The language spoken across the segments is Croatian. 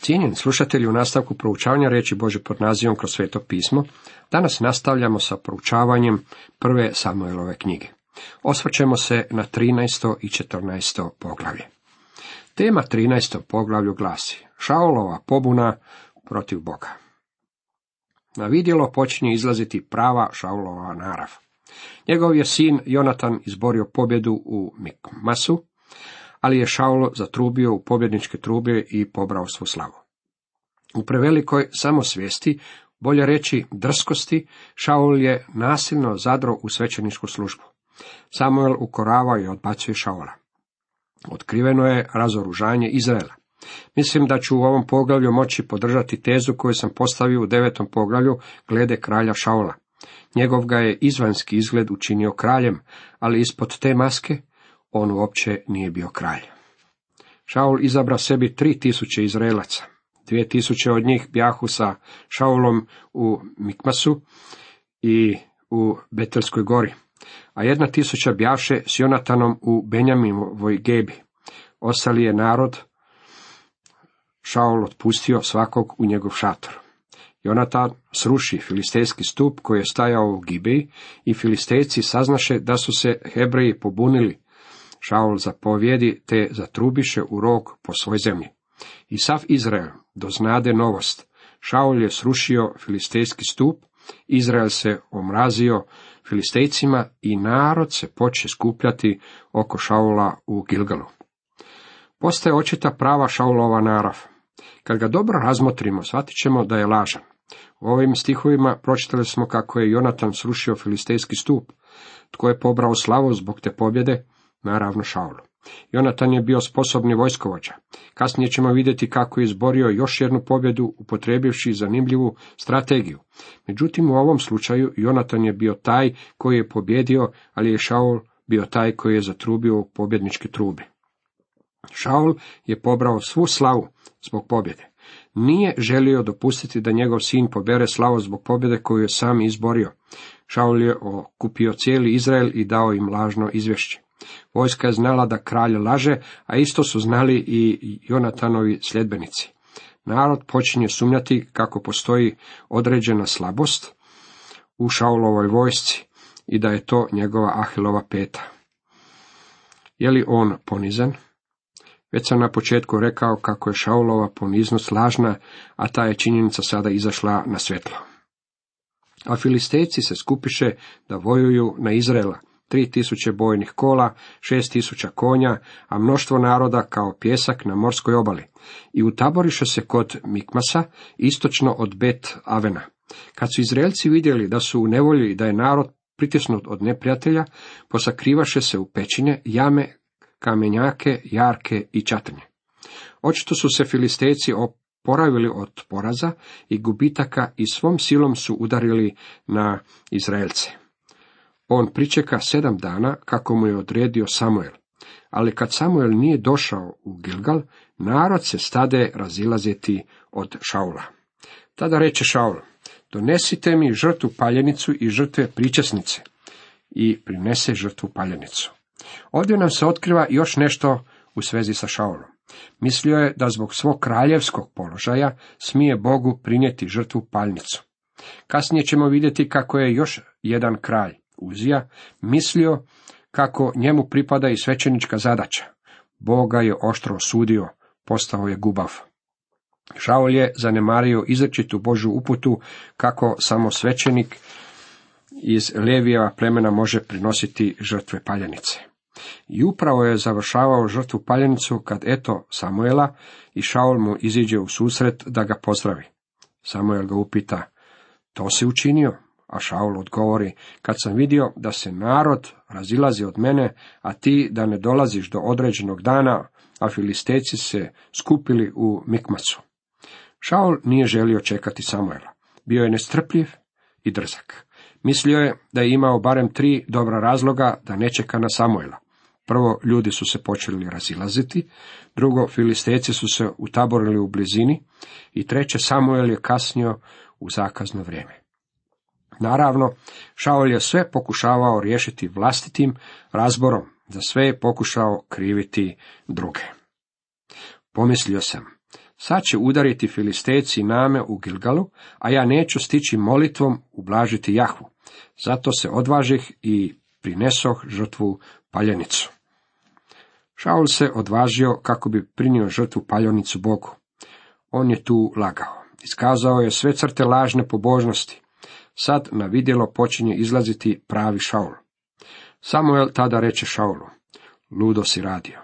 Cijenjeni slušatelji, u nastavku proučavanja reći Bože pod nazivom kroz sveto pismo, danas nastavljamo sa proučavanjem prve Samuelove knjige. Osvrćemo se na 13. i 14. poglavlje. Tema 13. poglavlju glasi Šaolova pobuna protiv Boga. Na vidjelo počinje izlaziti prava Šaulova narav. Njegov je sin Jonatan izborio pobjedu u Mikmasu, ali je Šaulo zatrubio u pobjedničke trube i pobrao svu slavu. U prevelikoj samosvijesti, bolje reći drskosti, Šaul je nasilno zadro u svećeničku službu. Samuel ukoravao i odbacuje Šaula. Otkriveno je razoružanje Izraela. Mislim da ću u ovom poglavlju moći podržati tezu koju sam postavio u devetom poglavlju glede kralja Šaula. Njegov ga je izvanjski izgled učinio kraljem, ali ispod te maske on uopće nije bio kralj. Šaul izabra sebi tri tisuće Izraelaca. Dvije tisuće od njih bjahu sa Šaulom u Mikmasu i u Betelskoj gori, a jedna tisuća bjaše s Jonatanom u Benjaminovoj gebi. Ostali je narod Šaul otpustio svakog u njegov šator. Jonatan sruši filistejski stup koji je stajao u Gibeji i filistejci saznaše da su se Hebreji pobunili. Šaul zapovjedi te zatrubiše u rog po svoj zemlji. I sav Izrael doznade novost. Šaul je srušio filistejski stup, Izrael se omrazio filistejcima i narod se poče skupljati oko Šaula u Gilgalu. Postaje očita prava Šaulova narav. Kad ga dobro razmotrimo, shvatit ćemo da je lažan. U ovim stihovima pročitali smo kako je Jonatan srušio filistejski stup. Tko je pobrao slavu zbog te pobjede? Naravno Šaulu. Jonatan je bio sposobni vojskovođa. Kasnije ćemo vidjeti kako je izborio još jednu pobjedu upotrebivši zanimljivu strategiju. Međutim, u ovom slučaju Jonatan je bio taj koji je pobjedio, ali je Šaul bio taj koji je zatrubio pobjedničke trube. Šaul je pobrao svu slavu zbog pobjede. Nije želio dopustiti da njegov sin pobere slavu zbog pobjede koju je sam izborio. Šaul je okupio cijeli Izrael i dao im lažno izvješće. Vojska je znala da kralj laže, a isto su znali i Jonatanovi sljedbenici. Narod počinje sumnjati kako postoji određena slabost u Šaulovoj vojsci i da je to njegova Ahilova peta. Je li on ponizan? Već sam na početku rekao kako je Šaulova poniznost lažna, a ta je činjenica sada izašla na svjetlo. A filistejci se skupiše da vojuju na Izraela, tri tisuće bojnih kola, šest tisuća konja, a mnoštvo naroda kao pjesak na morskoj obali. I utaboriše se kod Mikmasa, istočno od Bet Avena. Kad su Izraelci vidjeli da su u nevolji i da je narod pritisnut od neprijatelja, posakrivaše se u pećine, jame, kamenjake, jarke i čatrnje. Očito su se filistejci oporavili od poraza i gubitaka i svom silom su udarili na Izraelce. On pričeka sedam dana kako mu je odredio Samuel. Ali kad Samuel nije došao u Gilgal, narod se stade razilaziti od Šaula. Tada reče Šaul, donesite mi žrtvu paljenicu i žrtve pričesnice. I prinese žrtvu paljenicu. Ovdje nam se otkriva još nešto u svezi sa Šaulom. Mislio je da zbog svog kraljevskog položaja smije Bogu prinijeti žrtvu paljnicu. Kasnije ćemo vidjeti kako je još jedan kralj, Uzija, mislio kako njemu pripada i svećenička zadaća. Boga je oštro osudio, postao je gubav. Šaul je zanemario izrečitu Božu uputu kako samo svećenik iz Levijeva plemena može prinositi žrtve paljenice. I upravo je završavao žrtvu paljenicu kad eto Samuela i Šaul mu iziđe u susret da ga pozdravi. Samuel ga upita, to si učinio? A Šaul odgovori, kad sam vidio da se narod razilazi od mene, a ti da ne dolaziš do određenog dana, a filisteci se skupili u Mikmasu. Šaul nije želio čekati Samuela. Bio je nestrpljiv i drzak. Mislio je da je imao barem tri dobra razloga da ne čeka na Samuela. Prvo, ljudi su se počeli razilaziti, drugo, filisteci su se utaborili u blizini i treće, Samuel je kasnio u zakazno vrijeme. Naravno, Šaul je sve pokušavao riješiti vlastitim razborom, za sve je pokušao kriviti druge. Pomislio sam, Sad će udariti filistejci name u Gilgalu, a ja neću stići molitvom ublažiti Jahvu. Zato se odvažih i prinesoh žrtvu paljenicu. Šaul se odvažio kako bi prinio žrtvu paljonicu Bogu. On je tu lagao. Iskazao je sve crte lažne pobožnosti. Sad na vidjelo počinje izlaziti pravi Šaul. Samuel tada reče Šaulu, ludo si radio.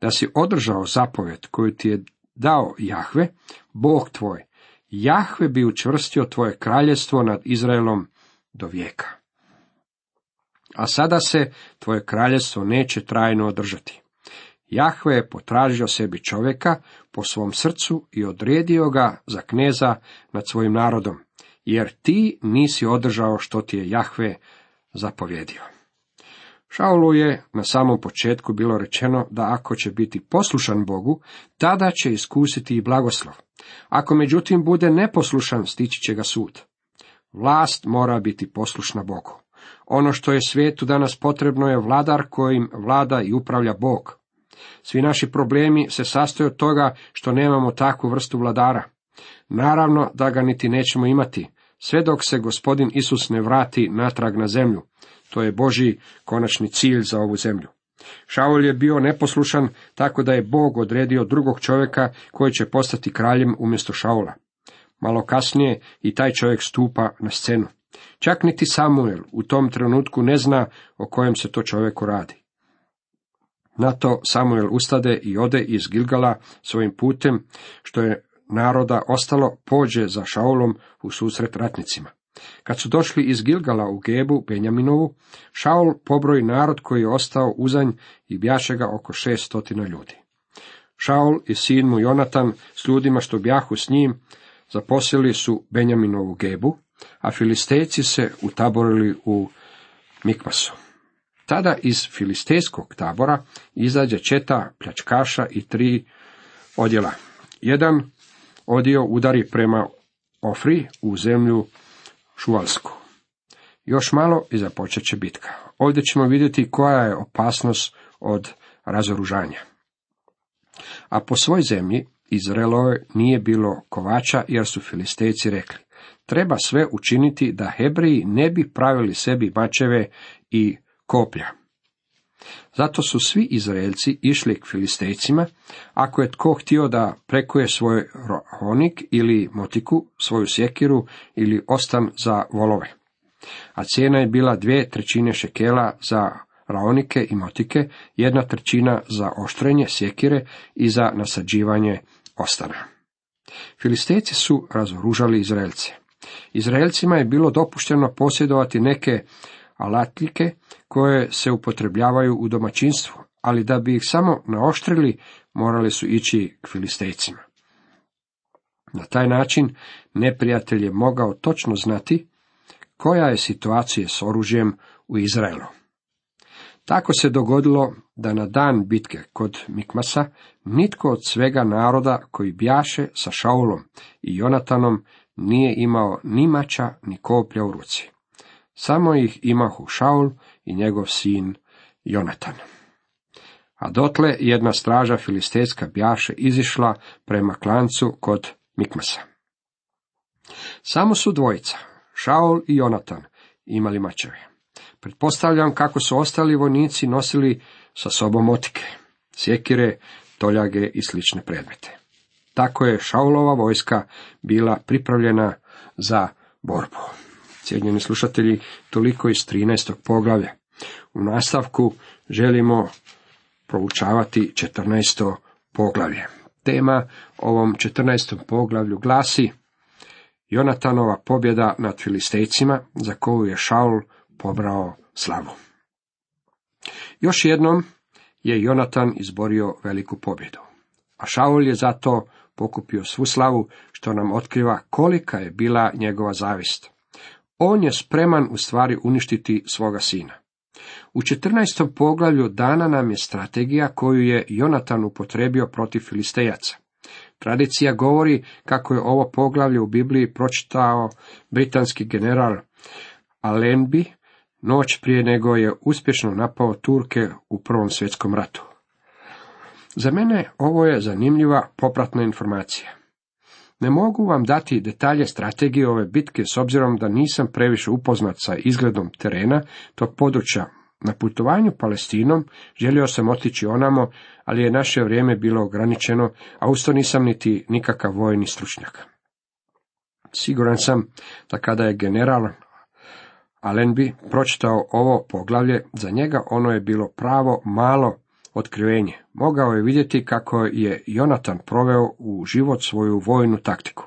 Da si održao zapovjed koju ti je dao Jahve, Bog tvoj, Jahve bi učvrstio tvoje kraljestvo nad Izraelom do vijeka. A sada se tvoje kraljestvo neće trajno održati. Jahve je potražio sebi čovjeka po svom srcu i odredio ga za kneza nad svojim narodom, jer ti nisi održao što ti je Jahve zapovjedio. Šaulu je na samom početku bilo rečeno da ako će biti poslušan Bogu, tada će iskusiti i blagoslov. Ako međutim bude neposlušan, stići će ga sud. Vlast mora biti poslušna Bogu. Ono što je svijetu danas potrebno je vladar kojim vlada i upravlja Bog. Svi naši problemi se sastoje od toga što nemamo takvu vrstu vladara. Naravno da ga niti nećemo imati, sve dok se gospodin Isus ne vrati natrag na zemlju. To je Božji konačni cilj za ovu zemlju. Šaul je bio neposlušan, tako da je Bog odredio drugog čovjeka koji će postati kraljem umjesto Šaula. Malo kasnije i taj čovjek stupa na scenu. Čak niti Samuel u tom trenutku ne zna o kojem se to čovjeku radi. Na to Samuel ustade i ode iz Gilgala svojim putem, što je naroda ostalo, pođe za Šaulom u susret ratnicima. Kad su došli iz Gilgala u Gebu, Benjaminovu, Šaul pobroji narod koji je ostao uzanj i bjaše ga oko šest stotina ljudi. Šaul i sin mu Jonatan s ljudima što bjahu s njim zaposlili su Benjaminovu Gebu, a filistejci se utaborili u Mikmasu. Tada iz filistejskog tabora izađe četa pljačkaša i tri odjela. Jedan odio udari prema Ofri u zemlju Šualsku. Još malo i započet će bitka. Ovdje ćemo vidjeti koja je opasnost od razoružanja. A po svoj zemlji Izraelove nije bilo kovača jer su filistejci rekli, treba sve učiniti da Hebriji ne bi pravili sebi mačeve i koplja. Zato su svi Izraelci išli k filistejcima, ako je tko htio da prekuje svoj rohonik ili motiku, svoju sjekiru ili ostan za volove. A cijena je bila dvije trećine šekela za raonike i motike, jedna trećina za oštrenje sjekire i za nasađivanje ostana. Filistejci su razoružali Izraelce. Izraelcima je bilo dopušteno posjedovati neke alatljike koje se upotrebljavaju u domaćinstvu, ali da bi ih samo naoštrili, morali su ići k filistejcima. Na taj način neprijatelj je mogao točno znati koja je situacija s oružjem u Izraelu. Tako se dogodilo da na dan bitke kod Mikmasa nitko od svega naroda koji bjaše sa Šaulom i Jonatanom nije imao ni mača ni koplja u ruci. Samo ih imahu Šaul i njegov sin Jonatan. A dotle jedna straža filistejska bjaše izišla prema klancu kod Mikmasa. Samo su dvojica, Šaul i Jonatan, imali mačeve. Pretpostavljam kako su ostali vojnici nosili sa sobom otike, sjekire, toljage i slične predmete. Tako je Šaulova vojska bila pripravljena za borbu. Cijenjeni slušatelji, toliko iz 13. poglavlja. U nastavku želimo proučavati 14. poglavlje. Tema ovom 14. poglavlju glasi Jonatanova pobjeda nad filistejcima za koju je Šaul pobrao slavu. Još jednom je Jonatan izborio veliku pobjedu, a Šaul je zato pokupio svu slavu što nam otkriva kolika je bila njegova zavist. On je spreman u stvari uništiti svoga sina. U 14. poglavlju dana nam je strategija koju je Jonatan upotrebio protiv filistejaca. Tradicija govori kako je ovo poglavlje u Bibliji pročitao britanski general Allenby noć prije nego je uspješno napao Turke u Prvom svjetskom ratu. Za mene ovo je zanimljiva popratna informacija. Ne mogu vam dati detalje strategije ove bitke s obzirom da nisam previše upoznat sa izgledom terena tog područja. Na putovanju Palestinom želio sam otići onamo, ali je naše vrijeme bilo ograničeno, a usto nisam niti nikakav vojni stručnjak. Siguran sam da kada je general Allenby pročitao ovo poglavlje, za njega ono je bilo pravo malo otkrivenje. Mogao je vidjeti kako je Jonatan proveo u život svoju vojnu taktiku.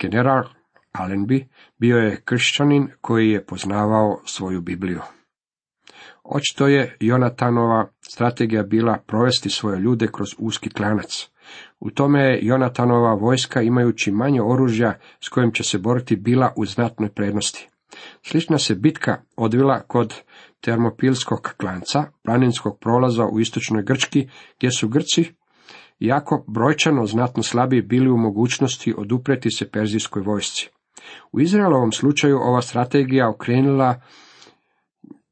General Allenby bio je kršćanin koji je poznavao svoju Bibliju. Očito je Jonatanova strategija bila provesti svoje ljude kroz uski klanac. U tome je Jonatanova vojska, imajući manje oružja s kojim će se boriti, bila u znatnoj prednosti. Slična se bitka odvila kod termopilskog klanca, planinskog prolaza u istočnoj Grčki, gdje su Grci, jako brojčano znatno slabiji, bili u mogućnosti odupreti se perzijskoj vojsci. U Izraelovom slučaju ova strategija okrenula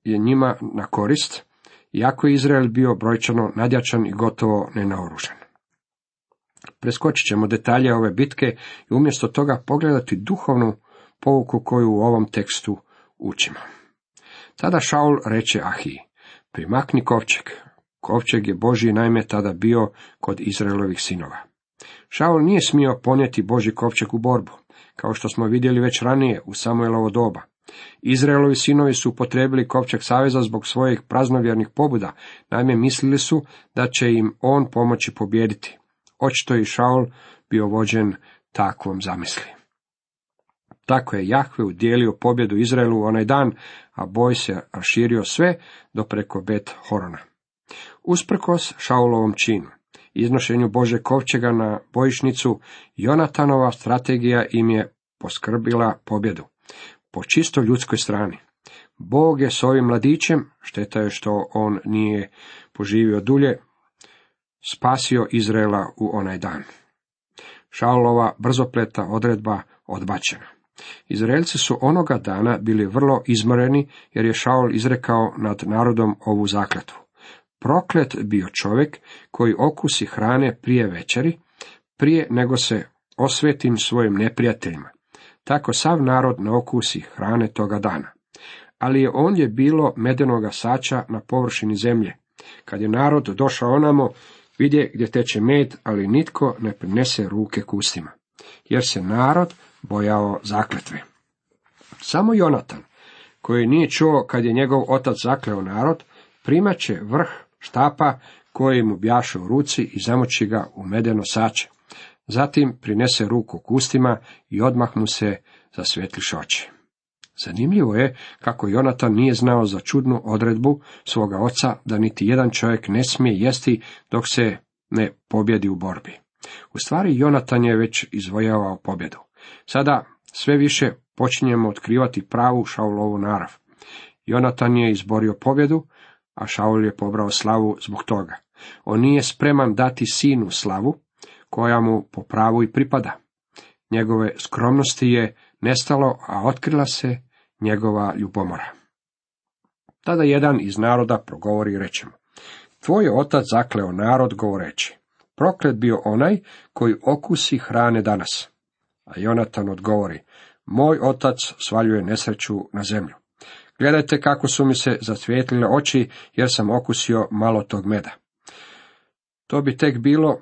je njima na korist, iako je Izrael bio brojčano nadjačan i gotovo nenaoružan. Preskočit ćemo detalje ove bitke i umjesto toga pogledati duhovnu pouku koju u ovom tekstu učimo. Tada Šaul reče Ahiji, primakni kovčeg. Kovčeg je Božji naime tada bio kod Izraelovih sinova. Šaul nije smio ponijeti Boži kovčeg u borbu, kao što smo vidjeli već ranije u Samuelovo doba. Izraelovi sinovi su upotrebili kovčeg saveza zbog svojih praznovjernih pobuda, naime mislili su da će im on pomoći pobijediti. Očito je i Šaul bio vođen takvom zamisli. Tako je Jahve udjelio pobjedu Izraelu u onaj dan, a boj se raširio sve do preko Bet Horona. Usprkos Šaulovom činu, iznošenju Bože kovčega na bojišnicu, Jonatanova strategija im je poskrbila pobjedu. Po čisto ljudskoj strani. Bog je s ovim mladićem, šteta je što on nije poživio dulje, spasio Izraela u onaj dan. Šaulova brzopleta odredba odbačena. Izraelci su onoga dana bili vrlo izmoreni jer je Šaul izrekao nad narodom ovu zakletvu. Proklet bio čovjek koji okusi hrane prije večeri, prije nego se osvetim svojim neprijateljima. Tako sav narod ne okusi hrane toga dana. Ali je ondje bilo medenoga sača na površini zemlje. Kad je narod došao onamo, vidje gdje teče med, ali nitko ne prinese ruke k ustima, jer se narod bojao zakletve. Samo Jonatan, koji nije čuo kad je njegov otac zakleo narod, primat će vrh štapa koji mu bjaše u ruci i zamoći ga u medeno sače. Zatim prinese ruku k ustima i odmah mu se zasvetliš oči. Zanimljivo je kako Jonatan nije znao za čudnu odredbu svoga oca da niti jedan čovjek ne smije jesti dok se ne pobjedi u borbi. U stvari Jonatan je već izvojavao pobjedu. Sada sve više počinjemo otkrivati pravu Šaulovu narav. Jonatan je izborio pobjedu, a Šaul je pobrao slavu zbog toga. On nije spreman dati sinu slavu, koja mu po pravu i pripada. Njegove skromnosti je nestalo, a otkrila se njegova ljubomora. Tada jedan iz naroda progovori i reče mu, Tvoj otac zakleo narod govoreći, proklet bio onaj koji okusi hrane danas. A Jonatan odgovori, moj otac svaljuje nesreću na zemlju. Gledajte kako su mi se zasvijetlile oči, jer sam okusio malo tog meda. To bi tek bilo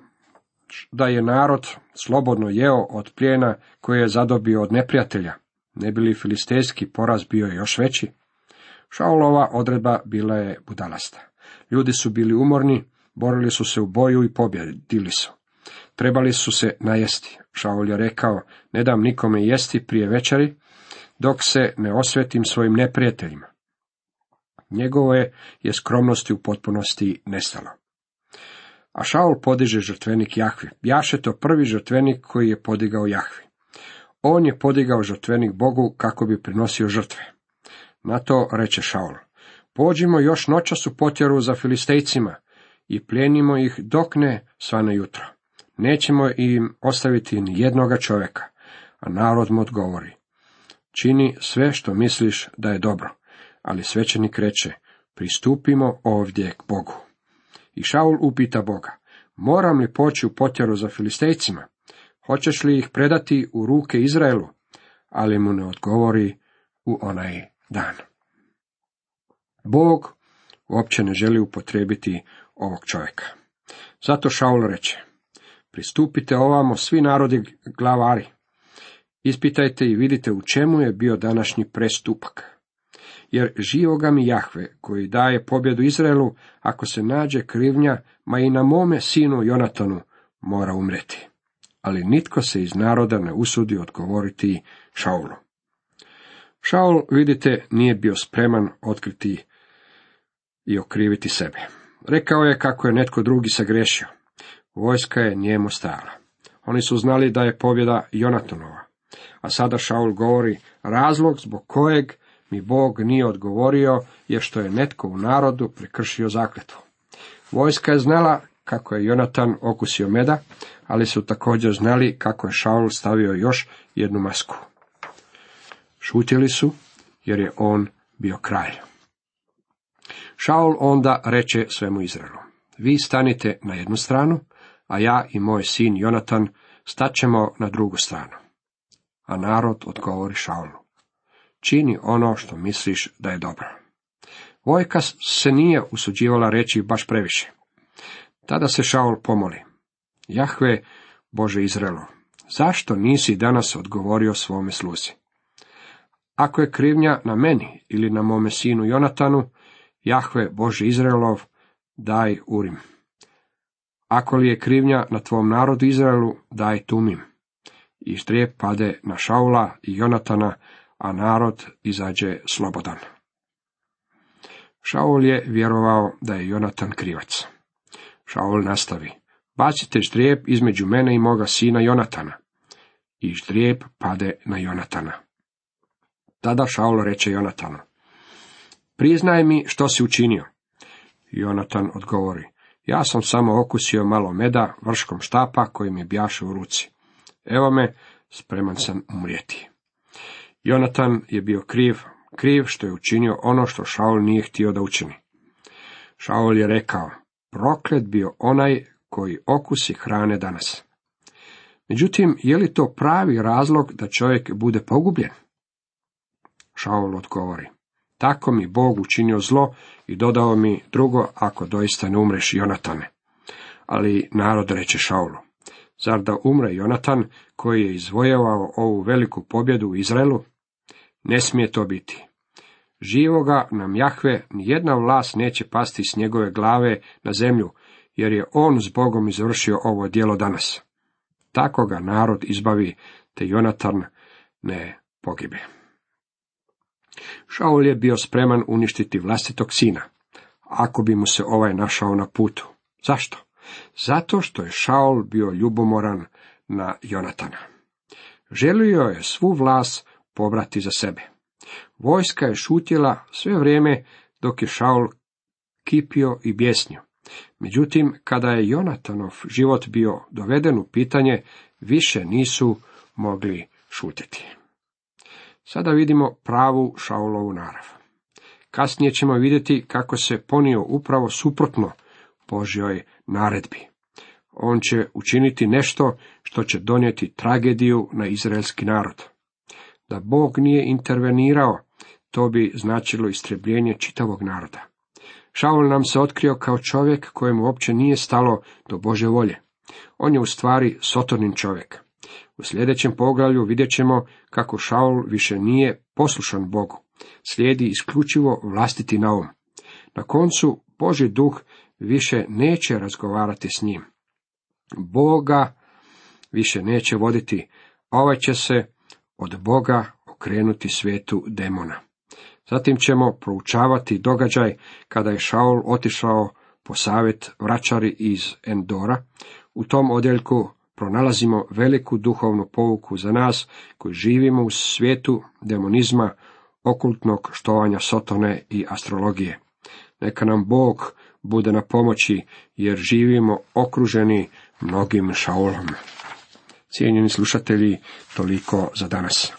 da je narod slobodno jeo od plijena koje je zadobio od neprijatelja. Ne bi li filistejski poraz bio još veći? Šaulova odredba bila je budalasta. Ljudi su bili umorni, borili su se u boju i pobjedili su. Trebali su se najesti. Šaul je rekao, ne dam nikome jesti prije večeri, dok se ne osvetim svojim neprijateljima. Njegove je skromnosti u potpunosti nestalo. A Šaul podiže žrtvenik Jahvi. Jaše to prvi žrtvenik koji je podigao Jahvi. On je podigao žrtvenik Bogu kako bi prinosio žrtve. Na to reče Šaul. Pođimo još noćas u potjeru za filistejcima i pljenimo ih dok ne svane jutro. Nećemo im ostaviti ni jednoga čovjeka. A narod mu odgovori. Čini sve što misliš da je dobro. Ali svećenik reče, pristupimo ovdje k Bogu. I Šaul upita Boga, moram li poći u potjeru za filistejcima? hoćeš li ih predati u ruke Izraelu? Ali mu ne odgovori u onaj dan. Bog uopće ne želi upotrijebiti ovog čovjeka. Zato Šaul reče, pristupite ovamo svi narodi glavari, ispitajte i vidite u čemu je bio današnji prestupak. Jer živoga mi Jahve, koji daje pobjedu Izraelu, ako se nađe krivnja, ma i na mome sinu Jonatanu, mora umreti. Ali nitko se iz naroda ne usudi odgovoriti Šaulu. Šaul, vidite, nije bio spreman otkriti i okriviti sebe. Rekao je kako je netko drugi sagrešio. Vojska je njemu stajala. Oni su znali da je pobjeda Jonatanova. A sada Šaul govori, razlog zbog kojeg mi Bog nije odgovorio je što je netko u narodu prekršio zakletvu. Vojska je znala kako je Jonatan okusio meda, ali su također znali kako je Šaul stavio još jednu masku. Šutjeli su, jer je on bio kralj. Šaul onda reče svemu Izraelu, vi stanite na jednu stranu, a ja i moj sin Jonatan staćemo na drugu stranu. A narod odgovori Šaulu, čini ono što misliš da je dobro. Vojka se nije usuđivala reći baš previše. Tada se Šaul pomoli. Jahve, Bože Izraelo, zašto nisi danas odgovorio svome sluzi? Ako je krivnja na meni ili na mome sinu Jonatanu, Jahve, Bože Izraelov, daj urim. Ako li je krivnja na tvom narodu Izraelu, daj tumim. I strijep pade na Šaula i Jonatana, a narod izađe slobodan. Šaul je vjerovao da je Jonatan krivac. Šaul nastavi. Bacite ždrijeb između mene i moga sina Jonatana. I ždrijeb pade na Jonatana. Tada Šaul reče Jonatanu. Priznaj mi što si učinio. Jonatan odgovori. Ja sam samo okusio malo meda vrškom štapa koji mi bjaše u ruci. Evo me, spreman sam umrijeti. Jonatan je bio kriv, kriv što je učinio ono što Šaul nije htio da učini. Šaul je rekao, proklet bio onaj koji okusi hrane danas. Međutim, je li to pravi razlog da čovjek bude pogubljen? Šaul odgovori, tako mi Bog učinio zlo i dodao mi drugo ako doista ne umreš Jonatane. Ali narod reče Šaulu, zar da umre Jonatan koji je izvojevao ovu veliku pobjedu u Izraelu? Ne smije to biti. Živoga nam Jahve nijedna vlast neće pasti s njegove glave na zemlju, jer je on s Bogom izvršio ovo djelo danas. Tako ga narod izbavi, te Jonatan ne pogibe. Šaul je bio spreman uništiti vlastitog sina, ako bi mu se ovaj našao na putu. Zašto? Zato što je Šaul bio ljubomoran na Jonatana. Želio je svu vlast pobrati za sebe. Vojska je šutjela sve vrijeme dok je Šaul kipio i bjesnio. Međutim, kada je Jonatanov život bio doveden u pitanje, više nisu mogli šutjeti. Sada vidimo pravu Šaulovu narav. Kasnije ćemo vidjeti kako se ponio upravo suprotno Božjoj naredbi. On će učiniti nešto što će donijeti tragediju na izraelski narod. Da Bog nije intervenirao, to bi značilo istrebljenje čitavog naroda. Šaul nam se otkrio kao čovjek kojemu uopće nije stalo do Bože volje. On je u stvari sotornin čovjek. U sljedećem poglavlju vidjet ćemo kako Šaul više nije poslušan Bogu. Slijedi isključivo vlastiti naum. Na koncu Boži duh više neće razgovarati s njim. Boga više neće voditi, a ovaj će se od Boga okrenuti svijetu demona. Zatim ćemo proučavati događaj kada je Šaul otišao po savjet vraćari iz Endora. U tom odjeljku pronalazimo veliku duhovnu pouku za nas koji živimo u svijetu demonizma, okultnog štovanja sotone i astrologije. Neka nam Bog bude na pomoći jer živimo okruženi mnogim šaulom. Cijenjeni slušatelji, toliko za danas.